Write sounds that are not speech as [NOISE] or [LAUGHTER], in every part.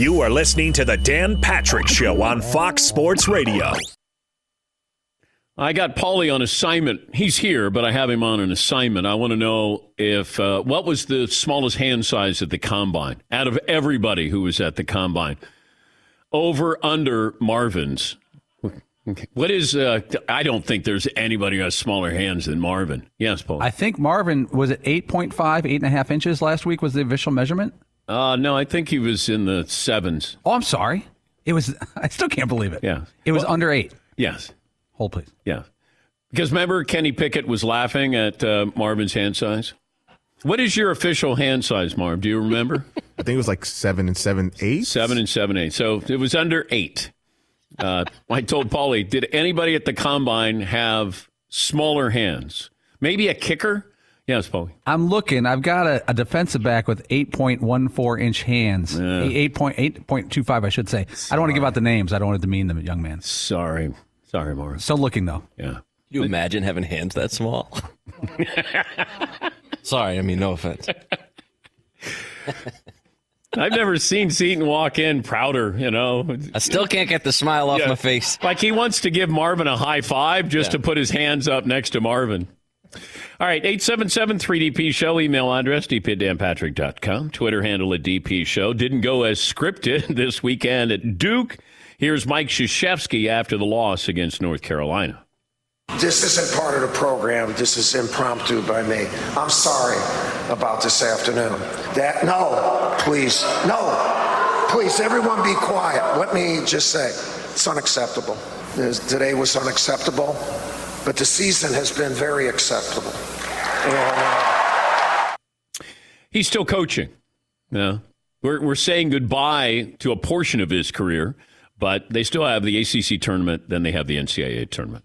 You are listening to the Dan Patrick Show on Fox Sports Radio. I got Paulie on assignment. He's here, but I have him on an assignment. I want to know if uh, what was the smallest hand size at the combine out of everybody who was at the combine. Over under Marvin's. What is? Uh, I don't think there's anybody who has smaller hands than Marvin. Yes, Paul. I think Marvin was at 8.5, eight and a half inches last week was the official measurement. Uh, no, I think he was in the sevens. Oh, I'm sorry. It was. [LAUGHS] I still can't believe it. Yeah, it was well, under eight. Yes. Hold please. Yeah, because remember Kenny Pickett was laughing at uh, Marvin's hand size. What is your official hand size, Marv? Do you remember? [LAUGHS] I think it was like seven and seven eight. Seven and seven eight. So it was under eight. Uh, I told Paulie, did anybody at the combine have smaller hands? Maybe a kicker? Yes, Paulie. I'm looking. I've got a, a defensive back with 8.14 inch hands. Yeah. 8.8.25, I should say. Sorry. I don't want to give out the names. I don't want to demean the young man. Sorry. Sorry, Morris. Still looking, though. Yeah. Can you imagine having hands that small? [LAUGHS] Sorry, I mean, no offense. [LAUGHS] I've never seen Seton walk in prouder, you know. I still can't get the smile off yeah. my face. Like he wants to give Marvin a high five just yeah. to put his hands up next to Marvin. All right, 877-3DP Show, email address, dp Twitter handle at DP Show. Didn't go as scripted [LAUGHS] this weekend at Duke. Here's Mike Krzyzewski after the loss against North Carolina. This isn't part of the program. This is impromptu by me. I'm sorry about this afternoon. That no, please, no, please, everyone, be quiet. Let me just say, it's unacceptable. Today was unacceptable, but the season has been very acceptable. Uh, He's still coaching. Yeah, we're we're saying goodbye to a portion of his career, but they still have the ACC tournament. Then they have the NCAA tournament.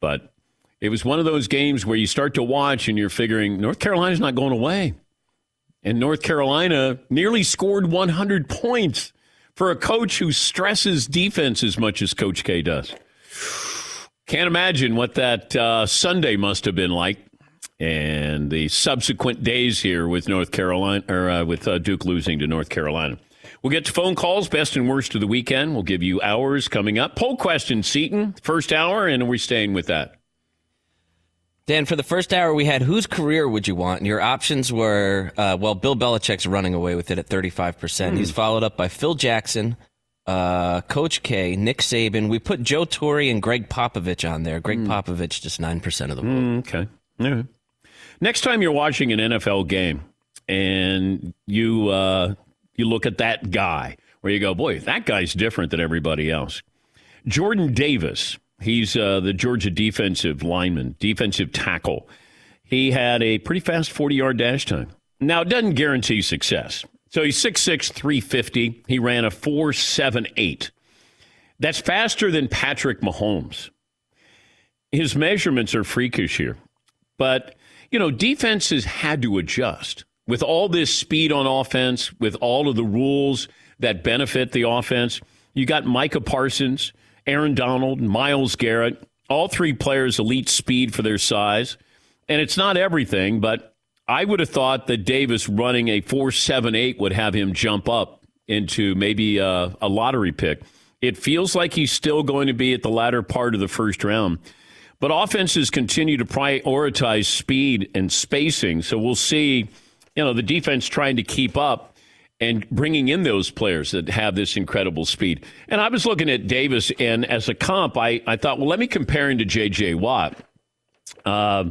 But it was one of those games where you start to watch and you're figuring North Carolina's not going away. And North Carolina nearly scored 100 points for a coach who stresses defense as much as Coach K does. Can't imagine what that uh, Sunday must have been like, and the subsequent days here with North Carolina or uh, with uh, Duke losing to North Carolina. We'll get to phone calls, best and worst of the weekend. We'll give you hours coming up. Poll question, Seton, first hour, and we're staying with that. Dan, for the first hour, we had whose career would you want? And your options were, uh, well, Bill Belichick's running away with it at 35%. Mm. He's followed up by Phil Jackson, uh, Coach K, Nick Saban. We put Joe Torre and Gregg Popovich on there. Gregg mm. Popovich, just 9% of the vote. Mm, okay. Yeah. Next time you're watching an NFL game and you uh, you look at that guy where you go, boy, that guy's different than everybody else. Jordan Davis, he's uh, the Georgia defensive lineman, defensive tackle. He had a pretty fast 40 yard dash time. Now, it doesn't guarantee success. So he's 6'6, 350. He ran a 4'7'8. That's faster than Patrick Mahomes. His measurements are freakish here. But, you know, defenses had to adjust with all this speed on offense, with all of the rules that benefit the offense, you got Micah Parsons, Aaron Donald, Myles Garrett, all three players elite speed for their size. And it's not everything, but I would have thought that Davis running a 4.78 would have him jump up into maybe a, a lottery pick. It feels like he's still going to be at the latter part of the first round. But offenses continue to prioritize speed and spacing. So we'll see you know, the defense trying to keep up and bringing in those players that have this incredible speed. And I was looking at Davis, and as a comp, I, I thought, well, let me compare him to J.J. Watt. Uh,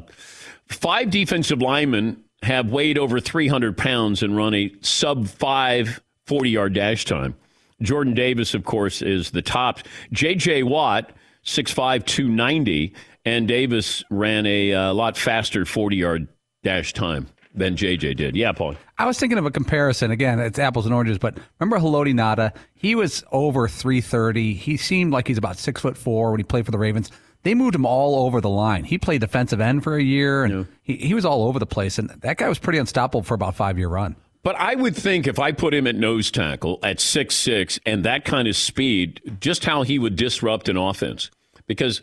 five defensive linemen have weighed over 300 pounds and run a sub five 40 yard dash time. Jordan Davis, of course, is the top. J.J. Watt, 6'5, 290, and Davis ran a, uh, lot faster 40 yard dash time than JJ did. Yeah, Paul. I was thinking of a comparison. Again, it's apples and oranges, but remember Haloti Ngata? He was over 330. He seemed like he's about six foot four when he played for the Ravens. They moved him all over the line. He played defensive end for a year, and yeah. he, he was all over the place. And that guy was pretty unstoppable for about five year run. But I would think if I put him at nose tackle at six six and that kind of speed, just how he would disrupt an offense. Because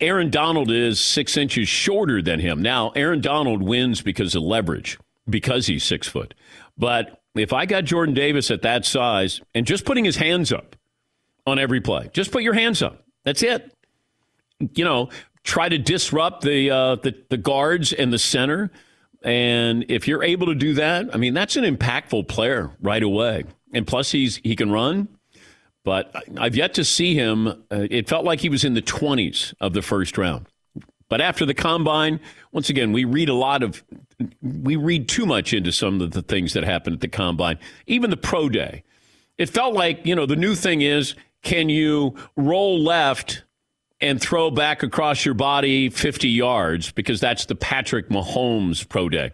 Aaron Donald is six inches shorter than him. Now, Aaron Donald wins because of leverage, because he's six foot. But if I got Jordan Davis at that size and just putting his hands up on every play, just put your hands up. That's it. You know, try to disrupt the uh, the, the guards and the center. And if you're able to do that, I mean, that's an impactful player right away. And plus, he's he can run. But I've yet to see him. Uh, it felt like he was in the 20s of the first round. But after the combine, once again, we read a lot of, we read too much into some of the things that happened at the combine, even the pro day. It felt like, you know, the new thing is can you roll left and throw back across your body 50 yards? Because that's the Patrick Mahomes pro day.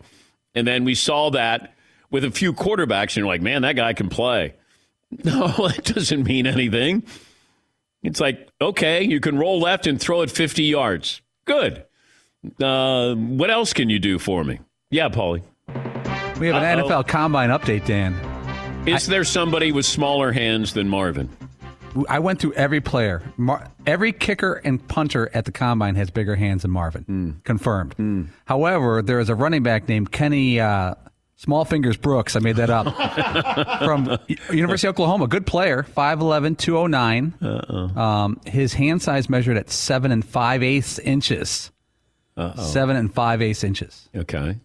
And then we saw that with a few quarterbacks, and you're like, man, that guy can play. [LAUGHS] No, [LAUGHS] that doesn't mean anything. It's like, okay, you can roll left and throw it 50 yards. Good. Uh, what else can you do for me? Yeah, Paulie. We have an Uh-oh. NFL Combine update, Dan. Is I, there somebody with smaller hands than Marvin? I went through every player. Mar- every kicker and punter at the combine has bigger hands than Marvin. Mm. Confirmed. Mm. However, there is a running back named Kenny uh, Small Fingers Brooks. I made that up. [LAUGHS] From University of Oklahoma. Good player. 5'11, 209. Uh-uh. Um, his hand size measured at 7 and 5 eighths inches. Uh-oh. 7 and 5 eighths inches. Okay.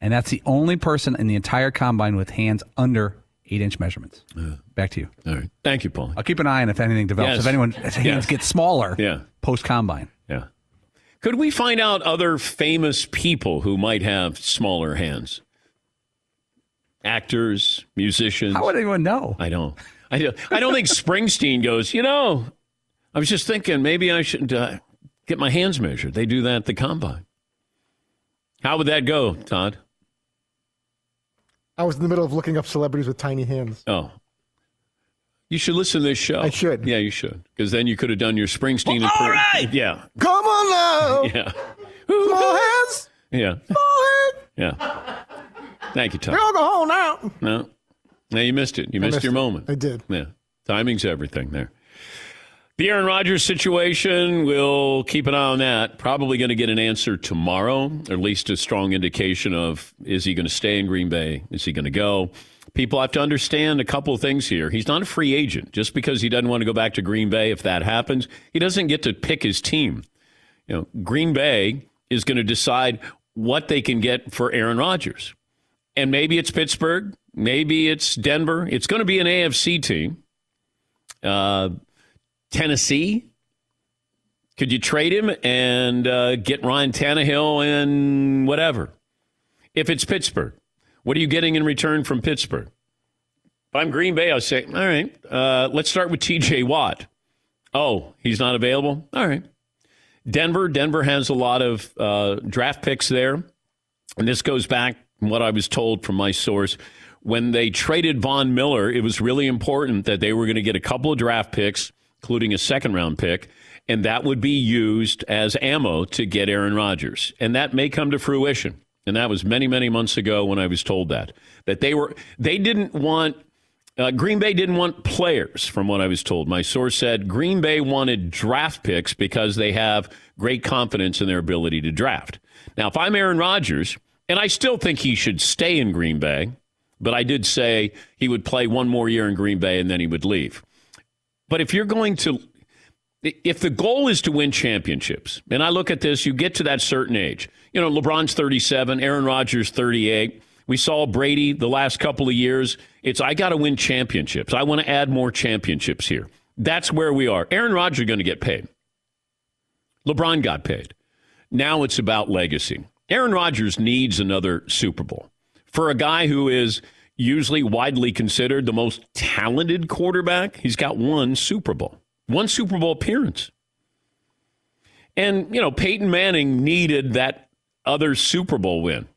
And that's the only person in the entire combine with hands under 8 inch measurements. Uh, Back to you. All right. Thank you, Paul. I'll keep an eye on if anything develops. Yes. If anyone's hands yes. get smaller yeah. post combine. Yeah. Could we find out other famous people who might have smaller hands? actors, musicians. How would anyone know? I don't. I don't, I don't think Springsteen goes, you know, I was just thinking maybe I should uh, get my hands measured. They do that at the combine. How would that go, Todd? I was in the middle of looking up celebrities with tiny hands. Oh. You should listen to this show. I should. Yeah, you should. Because then you could have done your Springsteen. Well, all right. Yeah. Come on now. [LAUGHS] Yeah. Small hands. Yeah. Small hands. Yeah. Thank you, Tom. We all go home now. No. No, you missed it. You missed, missed your it. moment. I did. Yeah. Timing's everything there. The Aaron Rodgers situation, we'll keep an eye on that. Probably going to get an answer tomorrow, or at least a strong indication of is he going to stay in Green Bay? Is he going to go? People have to understand a couple of things here. He's not a free agent. Just because he doesn't want to go back to Green Bay, if that happens, he doesn't get to pick his team. You know, Green Bay is going to decide what they can get for Aaron Rodgers and maybe it's Pittsburgh, maybe it's Denver. It's going to be an AFC team. Uh, Tennessee. Could you trade him and uh, get Ryan Tannehill and whatever? If it's Pittsburgh, what are you getting in return from Pittsburgh? If I'm Green Bay, I'll say, all right, uh, let's start with TJ Watt. Oh, he's not available? All right. Denver, Denver has a lot of uh, draft picks there. And this goes back from what I was told from my source, when they traded Von Miller, it was really important that they were going to get a couple of draft picks, including a second round pick, and that would be used as ammo to get Aaron Rodgers. And that may come to fruition. And that was many, many months ago when I was told that. That they were they didn't want uh, Green Bay didn't want players, from what I was told. My source said Green Bay wanted draft picks because they have great confidence in their ability to draft. Now, if I'm Aaron Rodgers, and I still think he should stay in Green Bay, but I did say he would play one more year in Green Bay and then he would leave. But if you're going to, if the goal is to win championships, and I look at this, you get to that certain age. You know, LeBron's 37, Aaron Rodgers 38. We saw Brady the last couple of years. It's, I got to win championships. I want to add more championships here. That's where we are. Aaron Rodgers going to get paid. LeBron got paid. Now it's about legacy. Aaron Rodgers needs another Super Bowl. For a guy who is usually widely considered the most talented quarterback, he's got one Super Bowl, one Super Bowl appearance. And, you know, Peyton Manning needed that other Super Bowl win.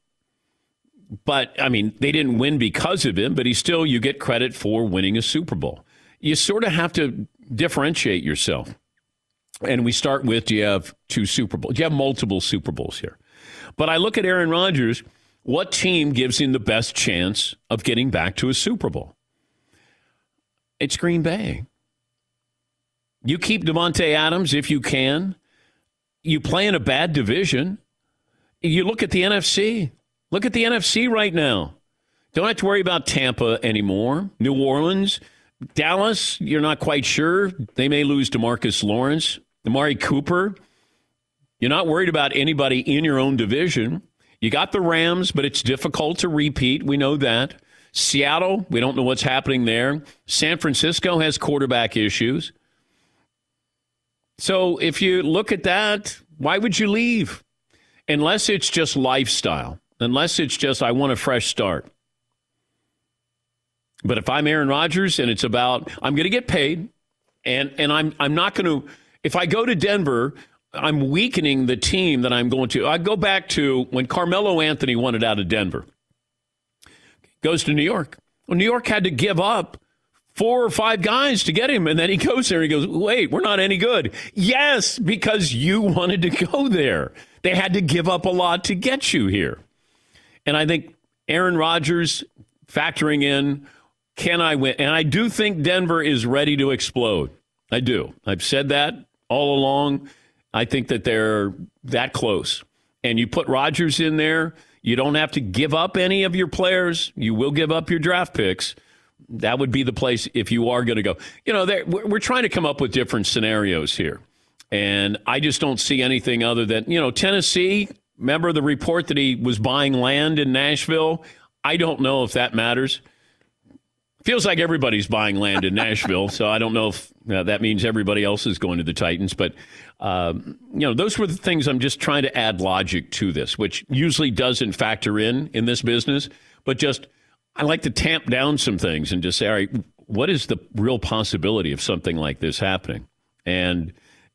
But, I mean, they didn't win because of him, but he still, you get credit for winning a Super Bowl. You sort of have to differentiate yourself. And we start with do you have two Super Bowls? Do you have multiple Super Bowls here? But I look at Aaron Rodgers. What team gives him the best chance of getting back to a Super Bowl? It's Green Bay. You keep Davante Adams if you can. You play in a bad division. You look at the NFC. Look at the NFC right now. Don't have to worry about Tampa anymore. New Orleans, Dallas, you're not quite sure. They may lose Demarcus Lawrence, Amari Cooper. You're not worried about anybody in your own division. You got the Rams, but it's difficult to repeat. We know that. Seattle, we don't know what's happening there. San Francisco has quarterback issues. So if you look at that, why would you leave? Unless it's just lifestyle, unless it's just, I want a fresh start. But if I'm Aaron Rodgers and it's about, I'm going to get paid, and, and I'm, I'm not going to, if I go to Denver, I'm weakening the team that I'm going to. I go back to when Carmelo Anthony wanted out of Denver, goes to New York. Well, New York had to give up four or five guys to get him. And then he [LAUGHS] goes there and he goes, wait, we're not any good. Yes, because you [LAUGHS] wanted to go there. They had to give up a lot to get you here. And I think Aaron Rodgers factoring in, can I win? And I do think Denver is ready to explode. I do. I've said that all along. I think that they're that close. And you put Rodgers in there, you don't have to give up any of your players. You will give up your draft picks that would be the place if you are going to go. You know, we're trying to come up with different scenarios here. And I just don't see anything other than, you know, Tennessee, remember the report that he was buying land in Nashville? I don't know if that matters. Feels like everybody's buying land in Nashville, so I don't know if that means everybody else is going to the Titans. But, um, you know, those were the things I'm just trying to add logic to this, which usually doesn't factor in in this business, but just – I like to tamp down some things and just say, all right, what is the real possibility of something like this happening? And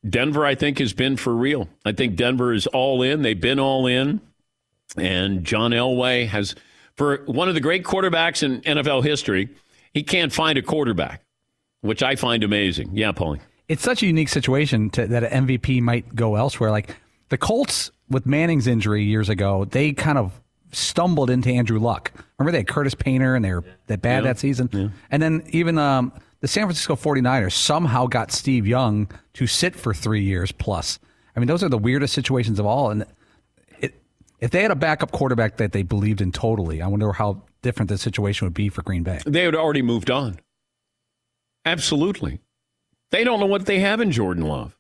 Denver, I think, has been for real. I think Denver is all in. They've been all in. And John Elway has, for one of the great quarterbacks in NFL history, he can't find a quarterback, which I find amazing. Yeah, Paulie. It's such a unique situation to, that an MVP might go elsewhere. Like the Colts with Manning's injury years ago, they kind of stumbled into Andrew Luck. Remember they had Curtis Painter and they were that bad yeah. that season? Yeah. And then even um, the San Francisco 49ers somehow got Steve Young to sit for three years plus. I mean, those are the weirdest situations of all. And if they had a backup quarterback that they believed in totally, I wonder how different the situation would be for Green Bay. They had already moved on. Absolutely. They don't know what they have in Jordan Love.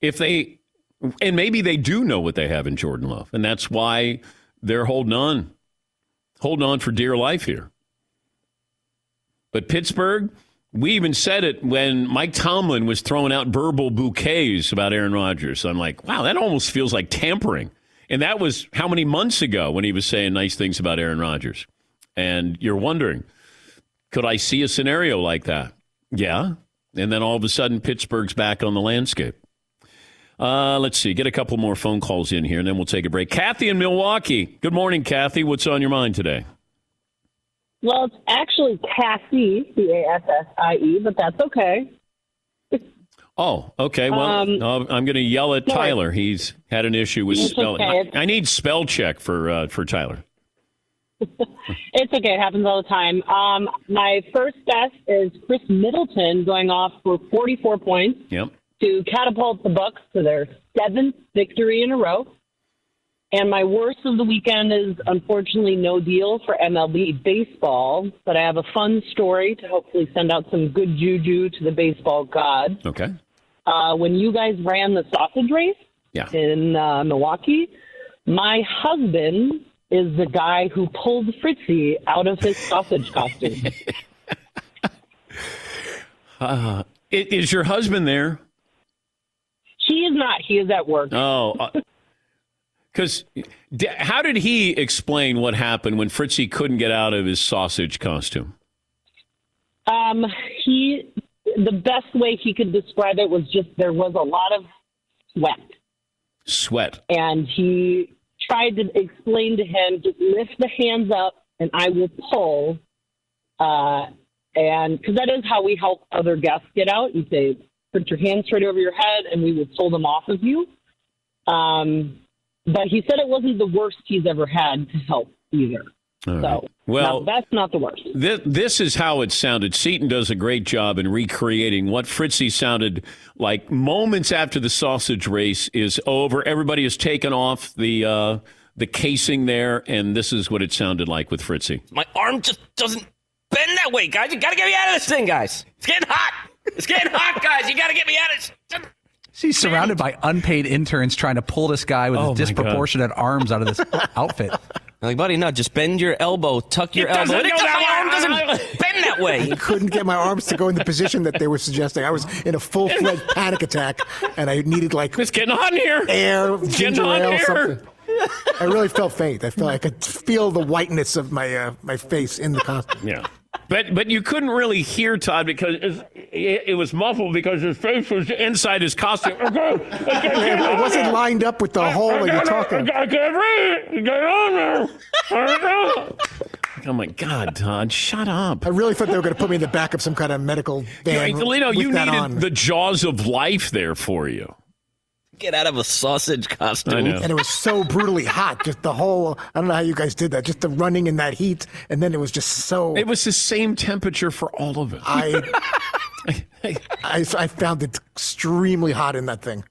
If they, and maybe they do know what they have in Jordan Love. And that's why they're holding on, holding on for dear life here. But Pittsburgh, we even said it when Mike Tomlin was throwing out verbal bouquets about Aaron Rodgers. I'm like, wow, that almost feels like tampering. And that was how many months ago when he was saying nice things about Aaron Rodgers. And you're wondering, could I see a scenario like that? Yeah. And then all of a sudden, Pittsburgh's back on the landscape. Uh, let's see, get a couple more phone calls in here, and then we'll take a break. Kathy in Milwaukee. Good morning, Kathy. What's on your mind today? Well, it's actually Cassie, C A S S I E, but that's okay. Oh, okay. Well, um, I'm going to yell at Tyler. He's had an issue with spelling. Okay. I, I, need spell check for uh, for Tyler. [LAUGHS] it's okay. It happens all the time. Um, my first guess is Khris Middleton going off for 44 points. Yep to catapult the Bucks to their seventh victory in a row. And my worst of the weekend is unfortunately no deal for MLB baseball, but I have a fun story to hopefully send out some good juju to the baseball gods. Okay. Uh, when you guys ran the sausage race yeah. in uh, Milwaukee, my husband is the guy who pulled Fritzy out of his sausage costume. [LAUGHS] uh, is your husband there? He is not. He is at work. Oh. Because uh, [LAUGHS] how did he explain what happened when Fritzy couldn't get out of his sausage costume? Um, he, the best way he could describe it was just there was a lot of sweat. Sweat. And he tried to explain to him, just lift the hands up and I will pull. Uh, and because that is how we help other guests get out. You say, put your hands straight over your head, and we would pull them off of you. Um, but he said it wasn't the worst he's ever had to help either. All so, right. Well, that's not the worst. This, this is how it sounded. Seton does a great job in recreating what Fritzy sounded like moments after the sausage race is over. Everybody has taken off the uh, the casing there, and this is what it sounded like with Fritzy. My arm just doesn't bend that way, guys. You got to get me out of this thing, guys. It's getting hot. It's getting hot, [LAUGHS] guys. You got to get me out of this. She's surrounded by unpaid interns trying to pull this guy with Oh, his disproportionate arms out of this [LAUGHS] outfit. I'm like, buddy, no, just bend your elbow, tuck your It elbow. doesn't It doesn't- my arm doesn't [LAUGHS] bend that way. I couldn't get my arms to go in the position that they were suggesting. I was in a full fledged [LAUGHS] panic attack, and I needed like It's getting on here. air, ginger hot ale, here. something. [LAUGHS] I really felt faint. I felt I could feel the whiteness of my uh, my face in the costume. Yeah. But but you couldn't really hear Todd because it, it was muffled because his face was inside his costume. It wasn't lined up with the hole that you're talking. I can't read. Get on there. Oh my God, Todd, shut up. I really thought they were going to put me in the back of some kind of medical van. Lino, with you needed on. the jaws of life there for you. Get out of a sausage [LAUGHS] costume. And it was so brutally hot. Just the whole, I don't know how you guys did that. Just the running in that heat. And then it was just so. It was the same temperature for all of us. I, [LAUGHS] I, I found it extremely hot in that thing.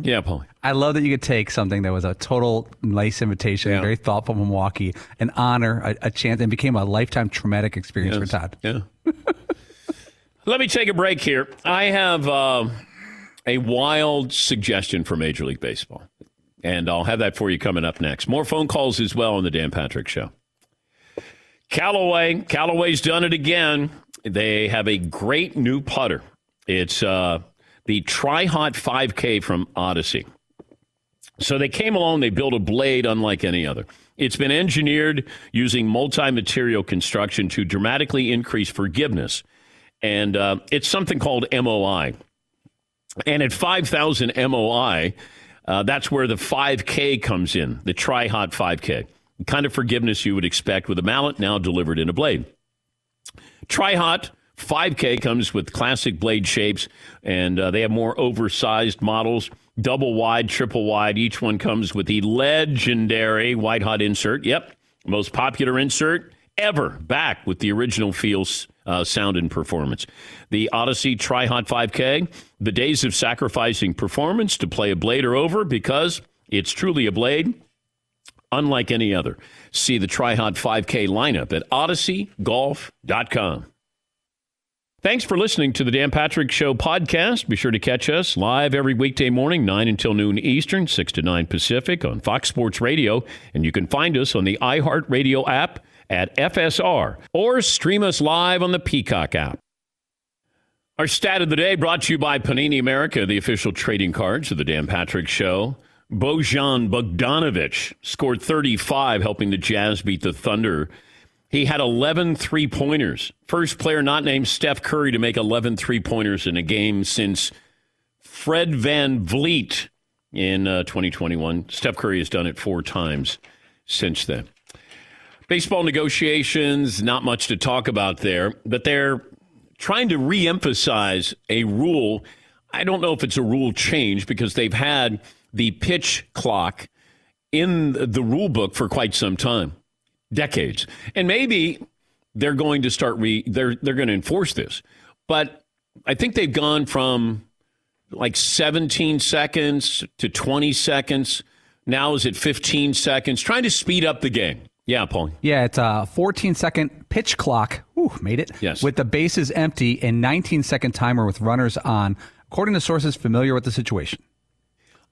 Yeah, Paul. I love that you could take something that was a total nice invitation, Yeah. very thoughtful Milwaukee, an honor a, a chance and became a lifetime traumatic experience for Todd. Yeah. [LAUGHS] Let me take a break here. I have uh, a wild suggestion for Major League Baseball, and I'll have that for you coming up next. More phone calls as well on the Dan Patrick Show. Callaway, Callaway's done it again. They have a great new putter. It's uh, the Tri Hot 5K from Odyssey. So they came along, they built a blade unlike any other. It's been engineered using multi material construction to dramatically increase forgiveness. And uh, it's something called MOI. And at 5,000 MOI, uh, that's where the 5K comes in, the Tri Hot 5K. The kind of forgiveness you would expect with a mallet now delivered in a blade. Tri Hot 5K comes with classic blade shapes, and uh, they have more oversized models, double wide, triple wide. Each one comes with the legendary white hot insert. Yep, most popular insert ever, back with the original feel, uh, sound, and performance. The Odyssey Tri Hot 5K. The days of sacrificing performance to play a blade are over because it's truly a blade unlike any other. See the TriHot 5K lineup at odysseygolf.com. Thanks for listening to the Dan Patrick Show podcast. Be sure to catch us live every weekday morning, 9 until noon Eastern, 6 to 9 Pacific on Fox Sports Radio. And you can find us on the iHeartRadio app at FSR or stream us live on the Peacock app. Our stat of the day brought to you by Panini America, the official trading cards of the Dan Patrick Show. Bojan Bogdanovic scored 35, helping the Jazz beat the Thunder. He had 11 three pointers. First player not named Steph Curry to make 11 three pointers in a game since Fred VanVleet in uh, 2021. Steph Curry has done it four times since then. Baseball negotiations, not much to talk about there, but they're trying to reemphasize a rule. I don't know if it's a rule change because they've had the pitch clock in the rule book for quite some time, decades. And maybe they're going to start re they're they're going to enforce this. But I think they've gone from like 17 seconds to 20 seconds. Now is it 15 seconds? Trying to speed up the game. Yeah, Paul. Yeah, it's a 14 second pitch clock. Ooh, made it. Yes. With the bases empty and 19 second timer with runners on, according to sources familiar with the situation.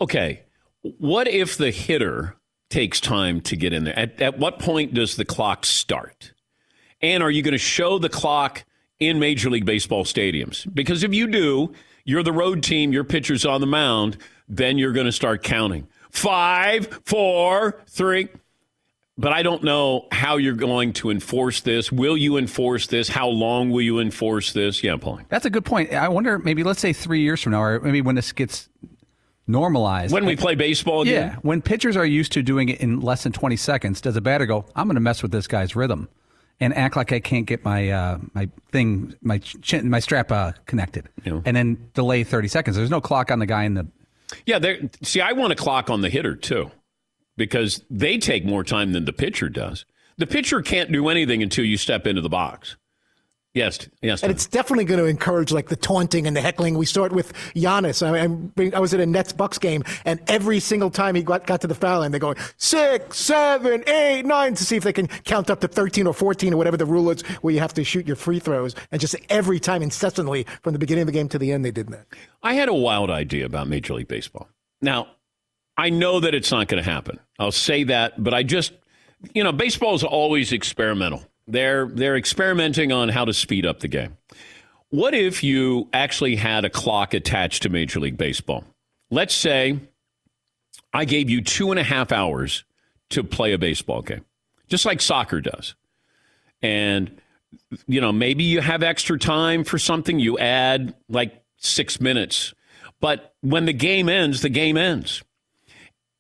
Okay. What if the hitter takes time to get in there? At, at what point does the clock start? And are you going to show the clock in Major League Baseball stadiums? Because if you do, you're the road team, your pitcher's on the mound, then you're going to start counting. Five, four, three. But I don't know how you're going to enforce this. Will you enforce this? How long will you enforce this? Yeah, Paul. That's a good point. I wonder, maybe let's say three years from now, or maybe when this gets normalized. When we play baseball again? Yeah, when pitchers are used to doing it in less than 20 seconds, does a batter go, I'm going to mess with this guy's rhythm and act like I can't get my uh, my thing, my chin, my strap uh, connected, Yeah. and then delay 30 seconds? There's no clock on the guy in the. Yeah, there. See, I want a clock on the hitter too, because they take more time than the pitcher does. The pitcher can't do anything until you step into the box. Yes, yes. And it's definitely going to encourage like the taunting and the heckling. We saw it with Giannis. I, I, I was at a Nets Bucks game, and every single time he got, got to the foul line, they're going six, seven, eight, nine to see if they can count up to 13 or 14 or whatever the rule is where you have to shoot your free throws. And just every time, incessantly, from the beginning of the game to the end, they did that. I had a wild idea about Major League Baseball. Now, I know that it's not going to happen. I'll say that, but I just, you know, baseball is always experimental. They're they're experimenting on how to speed up the game. What if you actually had a clock attached to Major League Baseball? Let's say I gave you two and a half hours to play a baseball game, just like soccer does. And, you know, maybe you have extra time for something, you add like six minutes. But when the game ends, the game ends.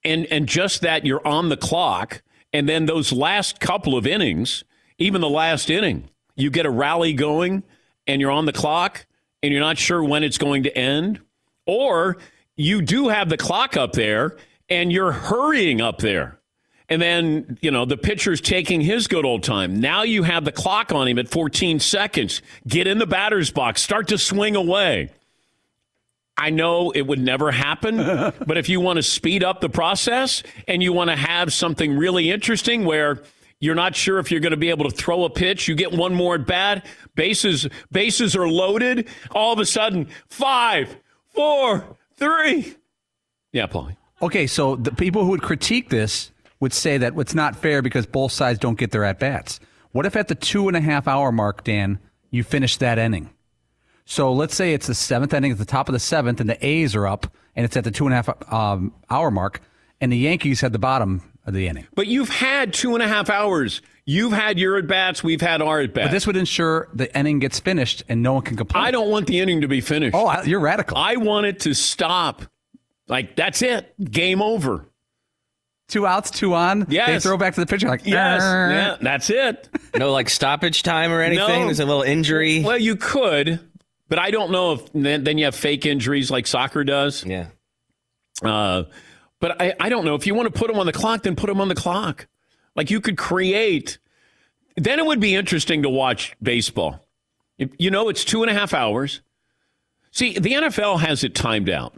And, and just that you're on the clock, and then those last couple of innings, even the last inning, you get a rally going and you're on the clock and you're not sure when it's going to end. Or you do have the clock up there and you're hurrying up there. And then, you know, the pitcher's taking his good old time. Now you have the clock on him at 14 seconds. Get in the batter's box, start to swing away. I know it would never happen, [LAUGHS] but if you want to speed up the process and you want to have something really interesting where you're not sure if you're going to be able to throw a pitch. You get one more at bat. Bases bases are loaded. All of a sudden, five, four, three. Yeah, Paulie. Okay, so the people who would critique this would say that it's not fair because both sides don't get their at bats. What if at the two and a half hour mark, Dan, you finish that inning? So let's say it's the seventh inning, at the top of the seventh, and the A's are up, and it's at the two and a half um, hour mark, and the Yankees had the bottom of the inning. But you've had two and a half hours. You've had your at bats. We've had our at bats. But this would ensure the inning gets finished and no one can complain. I don't want the inning to be finished. Oh, you're radical. I want it to stop. Like that's it. Game over. Two outs, two on. Yes. They throw back to the pitcher like yes. "Arr." Yeah, that's it. No like stoppage time or anything. No. There's a little injury. Well, you could, but I don't know if then, then you have fake injuries like soccer does. Yeah. Uh, but I, I don't know. If you want to put them on the clock, then put them on the clock. Like you could create. Then it would be interesting to watch baseball. If, you know, it's two and a half hours. See, the NFL has it timed out.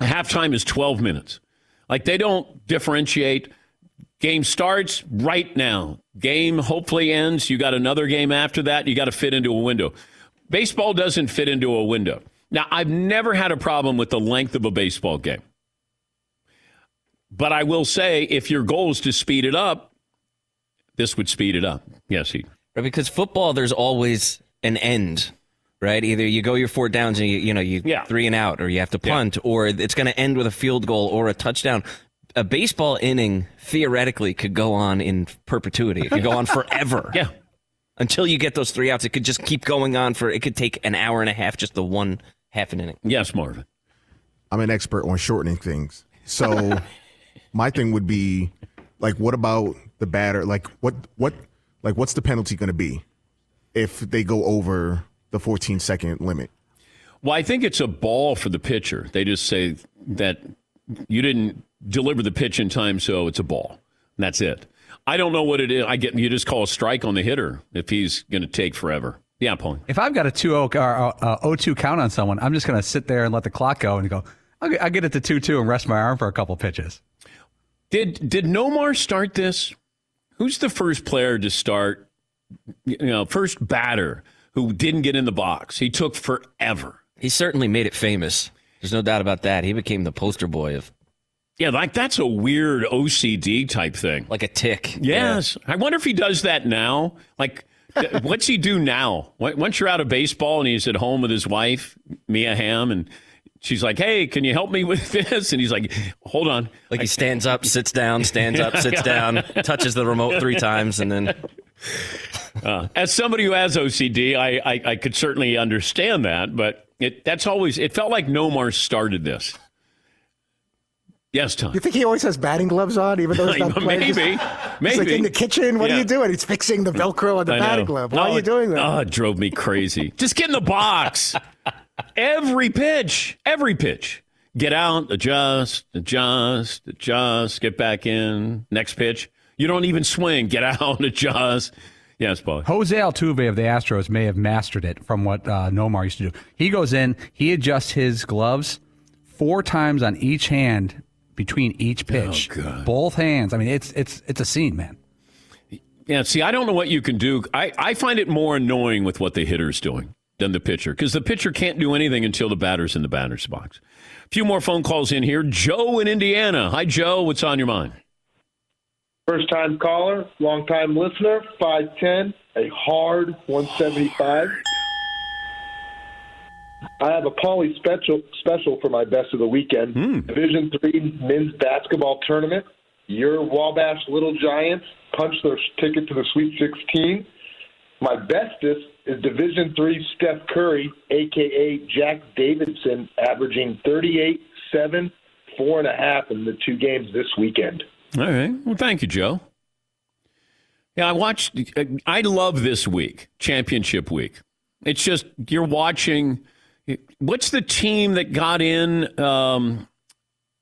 Halftime is 12 minutes. Like they don't differentiate. Game starts right now. Game hopefully ends. You got another game after that. You got to fit into a window. Baseball doesn't fit into a window. Now, I've never had a problem with the length of a baseball game. But I will say, if your goal is to speed it up, this would speed it up. Yes, he. Right, because football, there's always an end, right? Either you go your four downs and you, you know you Yeah. three and out, or you have to punt, or it's going to end with a field goal or a touchdown. A baseball inning theoretically could go on in perpetuity. It could go on [LAUGHS] forever. Yeah. Until you get those three outs, it could just keep going on for. It could take an hour and a half, just the one half an inning. Yes, Marvin. I'm an expert on shortening things. So [LAUGHS] my thing would be like what about the batter? Like what what like what's the penalty going to be if they go over the 14 second limit? Well, I think it's a ball for the pitcher. They just say that you didn't deliver the pitch in time, so it's a ball. And that's it. I don't know what it is. I get you just call a strike on the hitter if he's going to take forever. Yeah, Paul. If I've got a 2 0 or uh, 0 2 count on someone, I'm just going to sit there and let the clock go and go, I'll get, I'll get it to 2 2 and rest my arm for a couple pitches. Did did Nomar start this? Who's the first player to start? You know, first batter who didn't get in the box. He took forever. He certainly made it famous. There's no doubt about that. He became the poster boy of Yeah, like that's a weird OCD type thing. like a tick. Yes. I wonder if he does that now. Like, [LAUGHS] what's he do now? Once you're out of baseball and he's at home with his wife, Mia Hamm, and she's like, hey, can you help me with [LAUGHS] this? And he's like, hold on. Like he stands up, sits down, stands up, sits [LAUGHS] down, touches the remote three times, and then Uh, as somebody who has OCD, I, I, I could certainly understand that, but it, that's always, it felt like Nomar started this. Yes, Tom. You think he always has batting gloves on, even though he's [LAUGHS] not playing? Maybe. He's Maybe. like in the kitchen. What Yeah. are you doing? He's fixing the Velcro on the I batting know. glove. Why Oh, are you doing that? Oh, it drove me crazy. [LAUGHS] Just get in the box. every pitch, every pitch. Get out, adjust, adjust, adjust, get back in. Next pitch. You don't even swing. Get out, [LAUGHS] adjust. Yes, Paul. Jose Altuve of the Astros may have mastered it from what uh, Nomar used to do. He goes in, he adjusts his gloves four times on each hand between each oh, pitch. Oh, God. Both hands. I mean, it's it's it's a scene, man. Yeah, see, I don't know what you can do. I, I find it more annoying with what the hitter's doing than the pitcher because the pitcher can't do anything until the batter's in the batter's box. A few more phone calls in here. Joe in Indiana. Hi, Joe. What's on your mind? First time caller, long time listener, 5'10, a hard 175. I have a Pauly special special for my best of the weekend. Hmm. Division three men's basketball tournament. Your Wabash Little Giants punched their ticket to the Sweet 16. My bestest is Division three Steph Curry, aka Jack Davidson, averaging 38, 7, four and a half in the two games this weekend. All right. Well, thank you, Joe. Yeah, I watched. I love this week, championship week. It's just you're watching. What's the team that got in? Um,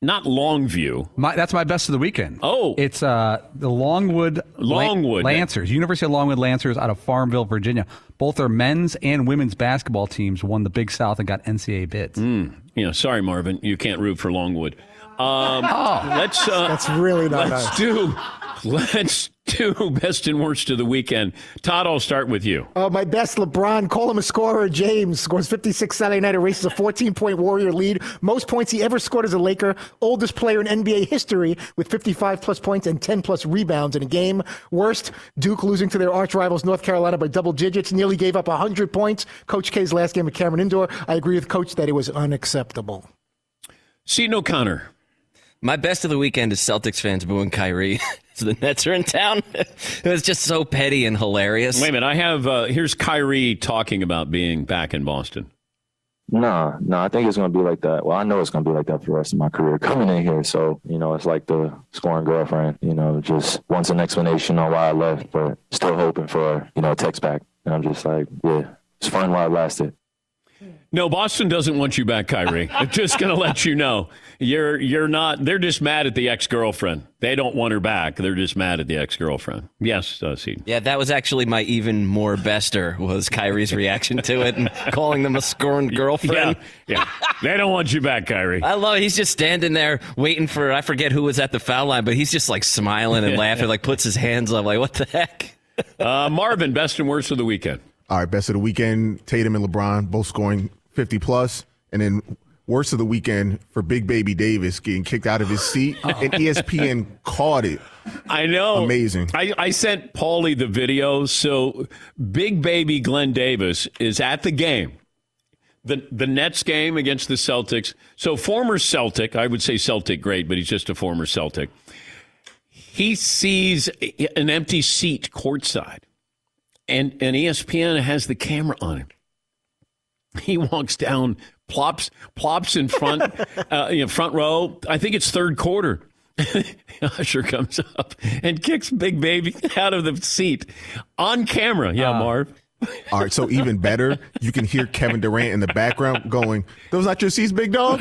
not Longview. My, that's my best of the weekend. Oh. it's uh, the Longwood Longwood. Lancers, University of Longwood Lancers out of Farmville, Virginia. Both their men's and women's basketball teams won the Big South and got NCAA bids. You know, sorry, Marvin, you can't root for Longwood. Um, [LAUGHS] Oh. let's uh, That's really not let's nice. do [LAUGHS] let's [LAUGHS] do best and worst of the weekend. Todd, I'll start with you. Uh, my best LeBron, call him a scorer. James scores 56 Saturday night, erases a 14 point Warrior lead. Most points he ever scored as a Laker. Oldest player in NBA history with 55 plus points and 10 plus rebounds in a game. Worst, Duke losing to their arch rivals North Carolina by double digits. Nearly gave up 100 points. Coach K's last game at Cameron Indoor. I agree with Coach that it was unacceptable. Seton O'Connor. My best of the weekend is Celtics fans booing Kyrie. [LAUGHS] so [LAUGHS] the Nets are in town. [LAUGHS] it was just so petty and hilarious. Wait a minute. I have uh, here's Kyrie talking about being back in Boston. No, no, I think it's going to be like that. Well, I know it's going to be like that for the rest of my career coming in here. So, you know, it's like the scoring girlfriend, you know, just wants an explanation on why I left, but still hoping for, you know, a text back. And I'm just like, yeah, it's fun while it lasted. No, Boston doesn't want you back, Kyrie. [LAUGHS] I'm just going to let you know. You're you're not. They're just mad at the ex girlfriend. They don't want her back. They're just mad at the ex girlfriend. Yes, uh, Seton. Yeah, that was actually my even more bester was Kyrie's reaction to it and [LAUGHS] calling them a scorned Yeah, girlfriend. yeah. They don't want you back, Kyrie. I love it. He's just standing there waiting for I forget who was at the foul line, but he's just like smiling and [LAUGHS] laughing, like puts his hands up, like what the heck? Uh, Marvin, best and worst of the weekend. All right, best of the weekend. Tatum and LeBron both scoring 50 plus, and then worst of the weekend for Big Baby Davis getting kicked out of his seat, [LAUGHS] and ESPN caught it. I know. Amazing. I, I sent Paulie the video. So big baby Glenn Davis is at the game. The the Nets game against the Celtics. So former Celtic, I would say Celtic great, but he's just a former Celtic. He sees an empty seat courtside. And and ESPN has the camera on him. [LAUGHS] He walks down, plops plops in front, [LAUGHS] uh, you know, front row. I think it's third quarter. [LAUGHS] Usher comes up and kicks Big Baby out of the seat on camera. Yeah, Marv. All right, so even better, you can hear Kevin Durant in the background going, "Those not your seats, big dog."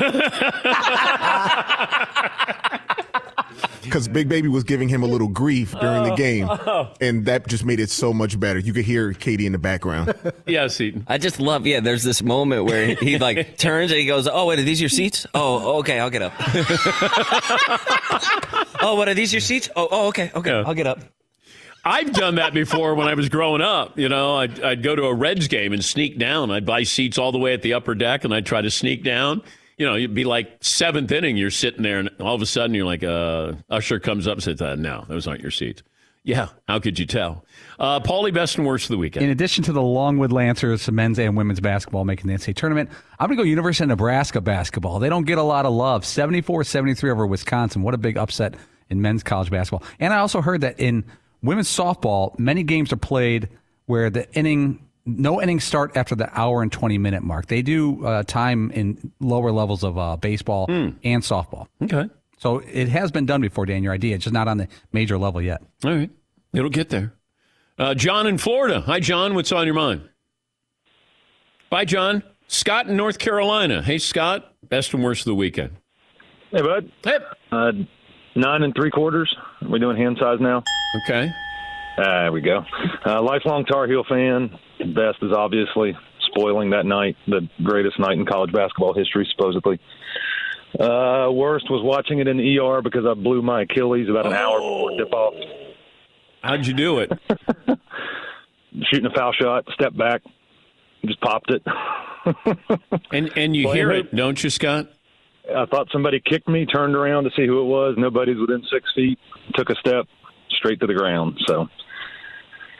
Because Big Baby was giving him a little grief during the oh. game, oh. and that just made it so much better. You could hear KD in the background. [LAUGHS] Yeah, Seton. I just love yeah, there's this moment where he like [LAUGHS] turns and he goes, Oh wait, are these your seats? Oh, oh okay, I'll get up. [LAUGHS] oh, what are these your seats? Oh, oh okay, okay, Yeah. I'll get up. I've done that before when I was growing up. You know, I'd, I'd go to a Reds game and sneak down. I'd buy seats all the way at the upper deck, and I'd try to sneak down. You know, you'd be like seventh inning. You're sitting there, and all of a sudden, you're like, uh, Usher comes up and says, uh, "No, those aren't your seats." Yeah, how could you tell? Uh, Paulie, best and worst of the weekend. In addition to the Longwood Lancers, men's and women's basketball making the NCAA tournament, I'm going to go University of Nebraska basketball. They don't get a lot of love. 74 73 over Wisconsin. What a big upset in men's college basketball. And I also heard that in women's softball, many games are played where the inning, no innings start after the hour and 20 minute mark. They do uh, time in lower levels of uh, baseball and softball. okay, So it has been done before, Dan, your idea. It's just not on the major level yet. all right, it'll get there. Uh, John in Florida. Hi, John. What's on your mind? Bye, John. Scott in North Carolina. Hey, Scott. Best and worst of the weekend. Hey, bud. Hey. Uh, nine and three quarters. Are we doing hand size now? Okay. There we go. Uh, lifelong Tar Heel fan. Best is obviously spoiling that night, the greatest night in college basketball history, supposedly. Uh, worst was watching it in the ER because I blew my Achilles about an hour before tip off. How'd you do it? [LAUGHS] Shooting a foul shot, step back, just popped it. [LAUGHS] and and you hear it- it, don't you, Scott? I thought somebody kicked me, turned around to see who it was. Nobody's within six feet. Took a step straight to the ground. So,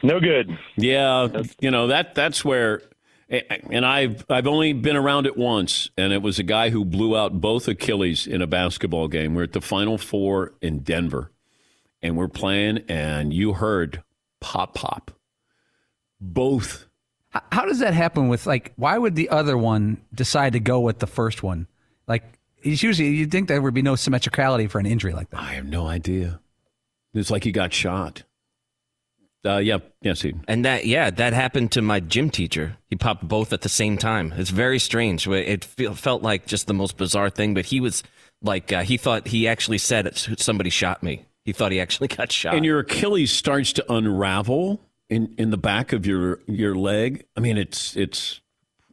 no good. Yeah, you know that that's where, and I've I've only been around it once, and it was a guy who blew out both Achilles in a basketball game. We're at the Final Four in Denver, and we're playing, and you heard pop pop, both. How does that happen with like? Why would the other one decide to go with the first one? Like, it's usually you'd think there would be no symmetricality for an injury like that. I have no idea. It's like he got shot. Uh, yeah, yes, he. And that, yeah, that happened to my gym teacher. He popped both at the same time. It's very strange. It feel, felt like just the most bizarre thing, but he was like, uh, he thought he actually said somebody shot me. He thought he actually [LAUGHS] got shot. and your Achilles starts to unravel in, in the back of your your leg. I mean, it's it's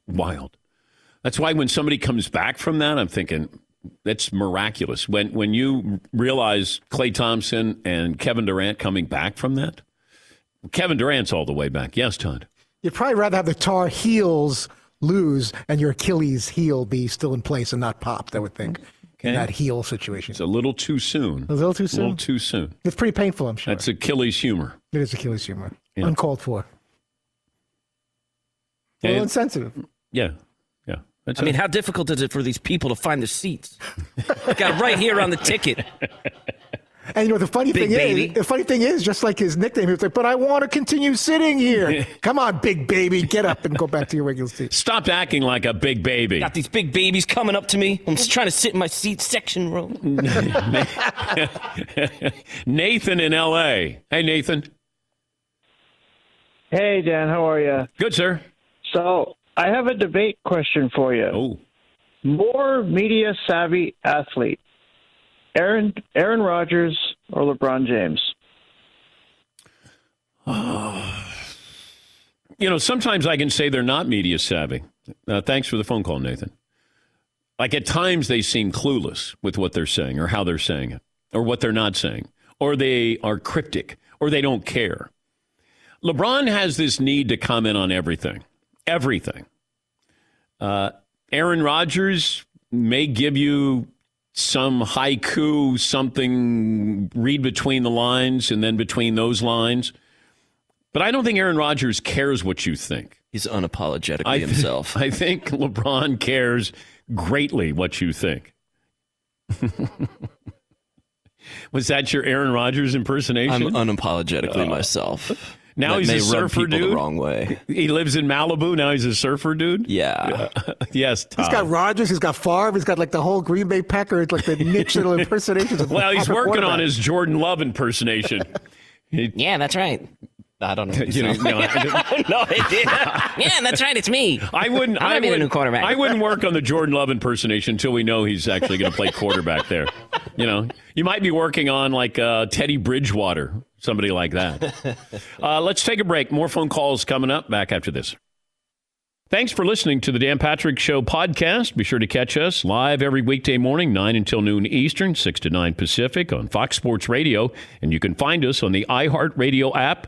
wild. That's why when somebody comes back from that, I'm thinking that's miraculous. When when you realize Klay Thompson and Kevin Durant coming back from that, Kevin Durant's all the way back. Yes, Todd. You'd probably rather have the Tar Heels lose and your Achilles heel be still in place and not popped, I would think, Okay. in that heel situation. It's a little too soon. A little too soon. A little too soon. It's pretty painful, I'm sure. That's Achilles humor. It is Achilles humor. Yeah. Uncalled for. A little And- insensitive. yeah, yeah. That's I mean, how difficult is it for these people to find their seats? got right here on the ticket. [LAUGHS] And you know the funny Big thing baby. is, the funny thing is, just like his nickname, he was like, "But I want to continue sitting here. [LAUGHS] Come on, big baby, get up and go back to your regular seat." Stop acting like a big baby. Got these big babies coming up to me. I'm just trying to sit in my seat section row. [LAUGHS] Nathan in L.A. Hey, Nathan. Hey, Dan, how are you? Good, sir. So, I have a debate question for you. Oh. More media savvy athlete, Aaron Aaron Rodgers or LeBron James? [SIGHS] You know, sometimes I can say they're not media savvy. Uh, thanks for the phone call, Nathan. Like at times they seem clueless with what they're saying or how they're saying it or what they're not saying, or they are cryptic or they don't care. LeBron has this need to comment on everything, everything. Uh, Aaron Rodgers may give you some haiku, something, read between the lines and then between those lines. But I don't think Aaron Rodgers cares what you think. He's unapologetically I thi- himself. [LAUGHS] I think LeBron cares greatly what you think. [LAUGHS] Was that your Aaron Rodgers impersonation? I'm unapologetically Oh. myself. Now he's a surfer dude. the wrong way. He lives in Malibu. Now he's a surfer dude. Yeah. [LAUGHS] yes. He's got Rodgers, he's got Favre, he's got like the whole Green Bay Packers, like the niche little impersonations. Of well, he's working on his Jordan Love impersonation. [LAUGHS] yeah, that's right. I don't know. [LAUGHS] You know, [LAUGHS] no, I- no idea. [LAUGHS] yeah, that's right. It's me. I wouldn't. I'm I gonna be the wouldn't, new quarterback. I wouldn't work on the Jordan Love impersonation until we know he's actually going to play quarterback there. You know, you might be working on like uh, Teddy Bridgewater, somebody like that. Uh, let's take a break. More phone calls coming up. Back after this. Thanks for listening to the Dan Patrick Show podcast. Be sure to catch us live every weekday morning, 9 until noon Eastern, 6 to 9 Pacific on Fox Sports Radio. And you can find us on the iHeartRadio app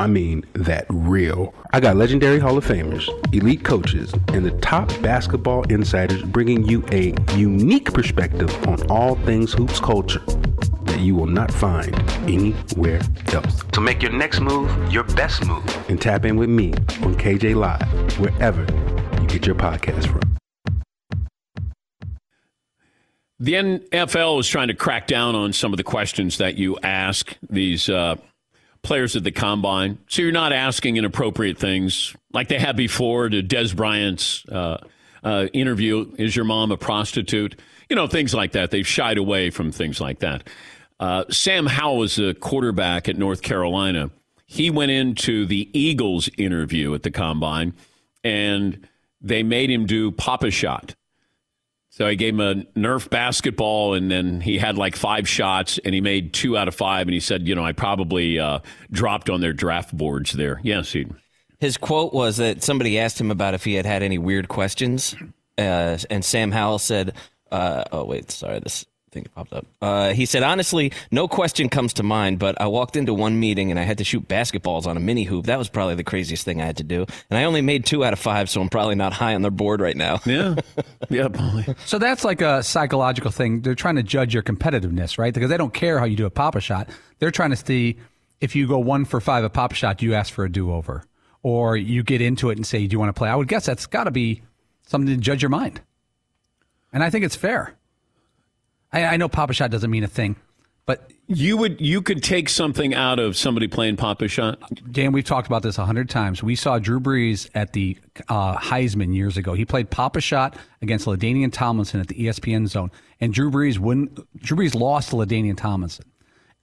I mean that real. I got legendary Hall of Famers, elite coaches, and the top basketball insiders bringing you a unique perspective on all things hoops culture that you will not find anywhere else. So make your next move your best move and tap in with me on KJ Live, wherever you get your podcast from. The NFL is trying to crack down on some of the questions that you ask these uh, players at the combine. So you're not asking inappropriate things like they had before to Dez Bryant's uh, uh, interview. Is your mom a prostitute? You know, things like that. They've shied away from things like that. Uh, Sam Howell was a quarterback at North Carolina. He went into the Eagles interview at the combine and they made him do Pop-A-Shot. So I gave him a Nerf basketball, and then he had like five shots, and he made two out of five. And he said, "You know, I probably uh, dropped on their draft boards there." Yes, he. His quote was that somebody asked him about if he had had any weird questions, uh, and Sam Howell said, uh, "Oh wait, sorry, this thing popped up." Uh, he said, "Honestly, no question comes to mind, but I walked into one meeting and I had to shoot basketballs on a mini hoop. That was probably the craziest thing I had to do, and I only made two out of five, so I'm probably not high on their board right now." Yeah, [LAUGHS] yeah, probably. So that's like a psychological thing. They're trying to judge your competitiveness, right? Because they don't care how you do a Pop-A-Shot. They're trying to see if you go one for five a Pop-A-Shot, do you ask for a do over? Or you get into it and say, do you want to play? I would guess that's got to be something to judge your mind. And I think it's fair. I, I know Pop-A-Shot doesn't mean a thing, but You would you could take something out of somebody playing Pop-A-Shot. Dan, we've talked about this a hundred times. We saw Drew Brees at the uh, Heisman years ago. He played Pop-A-Shot against LaDainian Tomlinson at the ESPN Zone, and Drew Brees wouldn't. Drew Brees lost to LaDainian Tomlinson,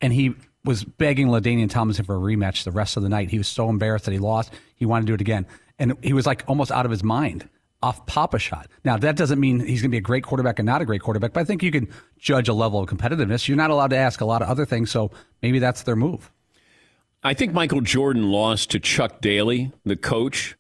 and he was begging LaDainian Tomlinson for a rematch the rest of the night. He was so embarrassed that he lost. He wanted to do it again, and he was like almost out of his mind off Pop-A-Shot. Now that doesn't mean he's going to be a great quarterback and not a great quarterback, but I think you can judge a level of competitiveness. You're not allowed to ask a lot of other things, so maybe that's their move. I think Michael Jordan lost to Chuck Daly, the coach,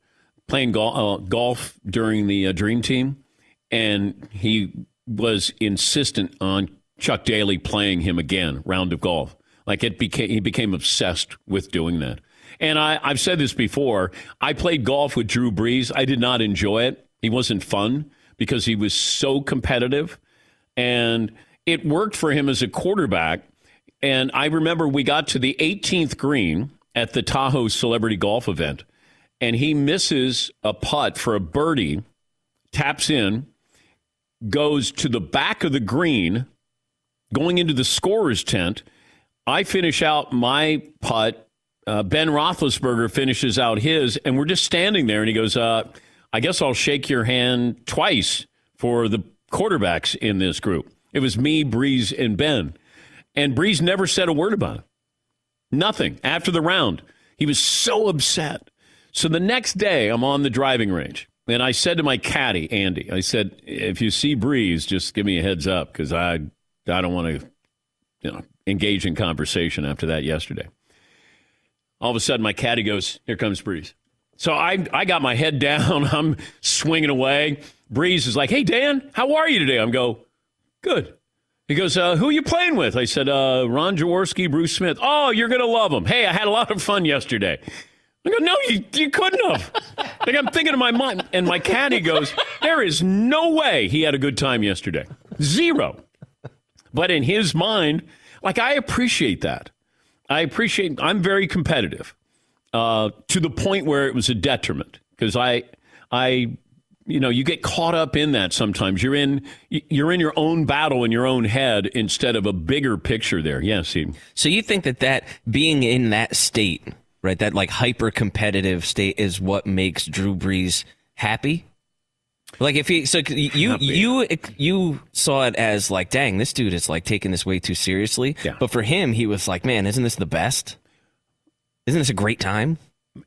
playing gol- uh, golf during the uh, Dream Team, and he was insistent on Chuck Daly playing him again, round of golf. Like it became, he became obsessed with doing that. And I, I've said this before. I played golf with Drew Brees. I did not enjoy it. He wasn't fun because he was so competitive, and it worked for him as a quarterback. And I remember we got to the 18th green at the Tahoe Celebrity Golf event, and he misses a putt for a birdie, taps in, goes to the back of the green, going into the scorer's tent. I finish out my putt. Uh, ben Roethlisberger finishes out his, and we're just standing there, and he goes, uh, I guess I'll shake your hand twice for the quarterbacks in this group. It was me, Brees, and Ben. And Brees never said a word about it. Nothing. After the round, he was so upset. So the next day, I'm on the driving range, and I said to my caddy, Andy, I said, if you see Brees, just give me a heads up because I, I don't want to, you know, engage in conversation after that yesterday. All of a sudden, my caddy goes, "Here comes Brees." So I, I got my head [LAUGHS] down. I'm swinging away. Brees is like, "Hey Dan, how are you today?" I'm go, "Good." He goes, uh, "Who are you playing with?" I said, uh, "Ron Jaworski, Bruce Smith." Oh, you're gonna love them. Hey, I had a lot of fun yesterday. I go, "No, you you couldn't have." like I'm thinking in my mind, and my caddy goes, "There is no way he had a good time yesterday. Zero." But in his mind, like I appreciate that. I appreciate. I'm very competitive uh, to the point where it was a detriment because I, I, you know, you get caught up in that sometimes. You're in you're in your own battle in your own head instead of a bigger picture there. Yes, Steve. So you think that that being in that state, right, that like hyper competitive state is what makes Drew Brees happy? Like if he so you you you saw it as like dang this dude is like taking this way too seriously. Yeah. But for him he was like man isn't this the best? Isn't this a great time?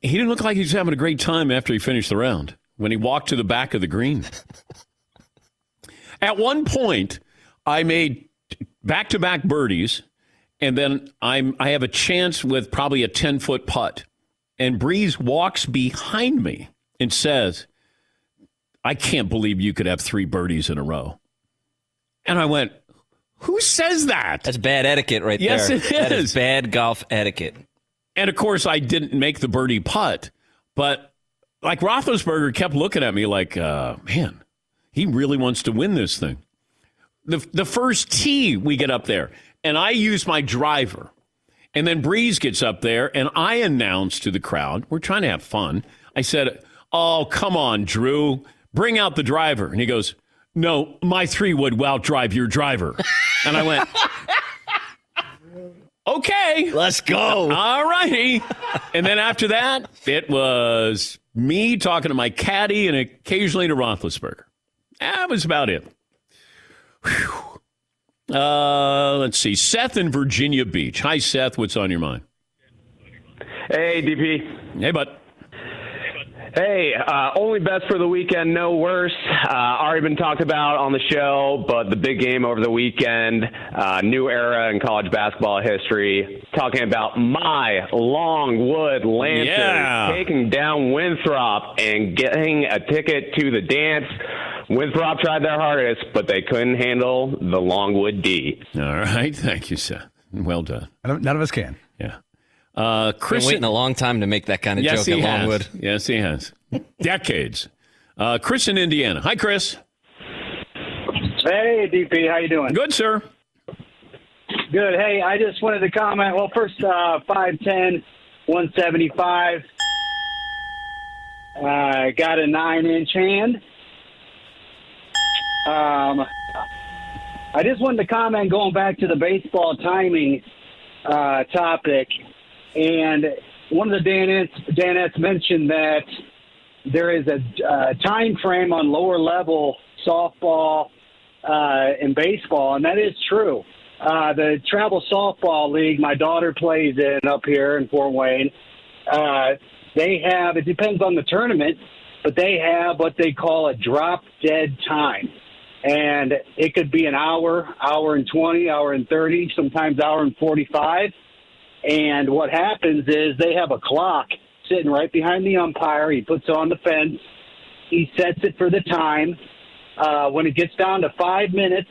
He didn't look like he was having a great time after he finished the round when he walked to the back of the green. At one point, I made back to back birdies, and then I'm I have a chance with probably a 10 foot putt. And Brees walks behind me and says, I can't believe you could have three birdies in a row. And I went, Who says that? That's bad etiquette right Yes, there. it That is. is bad golf etiquette. And of course, I didn't make the birdie putt, but like Roethlisberger kept looking at me like, uh, man, he really wants to win this thing. The, the first tee we get up there, and I use my driver. And then Brees gets up there, and I announce to the crowd, we're trying to have fun. I said, Oh, come on, Drew, bring out the driver. And he goes, No, my three would well drive your driver. And I went, [LAUGHS] Okay. Let's go. All righty. and then after that, it was me talking to my caddy and occasionally to Roethlisberger. That was about it. Whew. Uh, let's see. Seth in Virginia Beach. Hi, Seth. What's on your mind? Hey, DP. Hey, bud. Hey, uh, only best for the weekend, no worse. Uh, already been talked about on the show, but the big game over the weekend, uh, new era in college basketball history. Talking about my Longwood Lancers Yeah. taking down Winthrop and getting a ticket to the dance. Winthrop tried their hardest, but they couldn't handle the Longwood D. All right. [LAUGHS] Thank you, sir. Well done. None of us can. Yeah. Uh, Chris. Been waiting a long time to make that kind of yes, joke he at has. Longwood. Yes, he has. [LAUGHS] Decades. Uh, Chris in Indiana. Hi, Chris. Hey, DP, how you doing? Good, sir. Good. Hey, I just wanted to comment. Well, first, uh, 5'10", 175. Uh, got a nine-inch hand. Um, I just wanted to comment going back to the baseball timing uh, topic, and one of the Danettes, Danettes mentioned that there is a time frame on lower level softball uh, and baseball, and that is true. Uh, the travel softball league my daughter plays in up here in Fort Wayne, uh, they have it depends on the tournament, but they have what they call a drop dead time, and it could be an hour, hour and twenty, hour and thirty, sometimes hour and forty-five. And what happens is they have a clock sitting right behind the umpire. He puts on the fence. He sets it for the time. Uh, when it gets down to five minutes,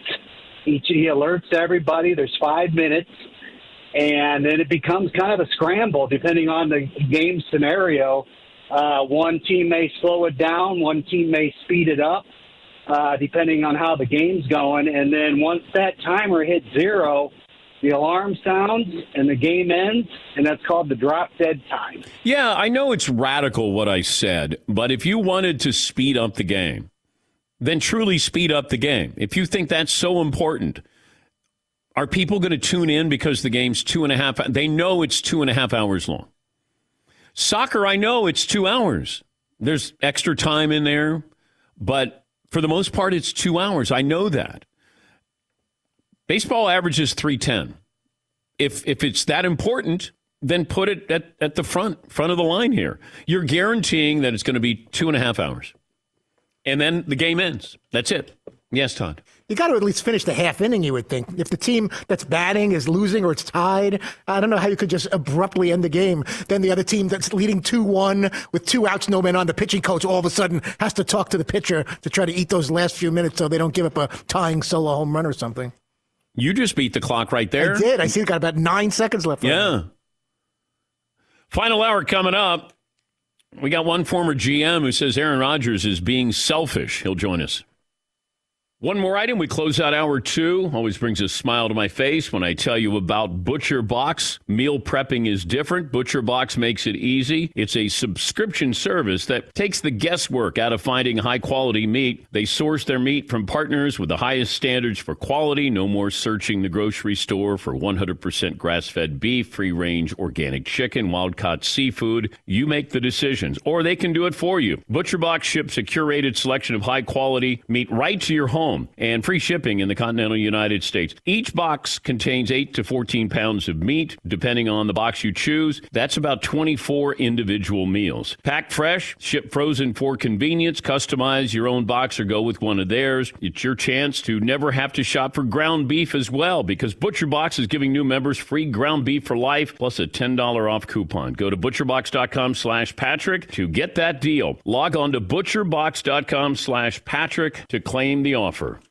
he, he alerts everybody there's five minutes. And then it becomes kind of a scramble depending on the game scenario. Uh, one team may slow it down, one team may speed it up, uh, depending on how the game's going. And then once that timer hits zero, the alarm sounds and the game ends, and that's called the drop dead time. Yeah, I know it's radical what I said, but if you wanted to speed up the game, then truly speed up the game. If you think that's so important, are people going to tune in because the game's two and a half? They know it's two and a half hours long. Soccer, I know it's two hours. There's extra time in there, but for the most part, it's two hours. I know that. Baseball averages 310. If if it's that important, then put it at, at the front front of the line here. You're guaranteeing that it's going to be two and a half hours. And then the game ends. That's it. Yes, Todd. You got to at least finish the half inning, you would think. If the team that's batting is losing or it's tied, I don't know how you could just abruptly end the game. Then the other team that's leading 2 1 with two outs, no men on, the pitching coach all of a sudden has to talk to the pitcher to try to eat those last few minutes so they don't give up a tying solo home run or something. You just beat the clock right there. I did. I see got about nine seconds left. Yeah. Final hour coming up. We got one former GM who says Aaron Rodgers is being selfish. He'll join us. One more item. We close out hour two. Always brings a smile to my face when I tell you about Butcher Box. Meal prepping is different. Butcher Box makes it easy. It's a subscription service that takes the guesswork out of finding high quality meat. They source their meat from partners with the highest standards for quality. No more searching the grocery store for 100% grass fed beef, free range organic chicken, wild caught seafood. You make the decisions, or they can do it for you. Butcher Box ships a curated selection of high quality meat right to your home and free shipping in the continental United States. Each box contains 8 to 14 pounds of meat, depending on the box you choose. That's about 24 individual meals. Packed fresh, shipped frozen for convenience, customize your own box or go with one of theirs. It's your chance to never have to shop for ground beef as well because Butcher Box is giving new members free ground beef for life plus a $10 off coupon. Go to butcherbox.com slash Patrick to get that deal. Log on to butcherbox.com slash Patrick to claim the offer offer.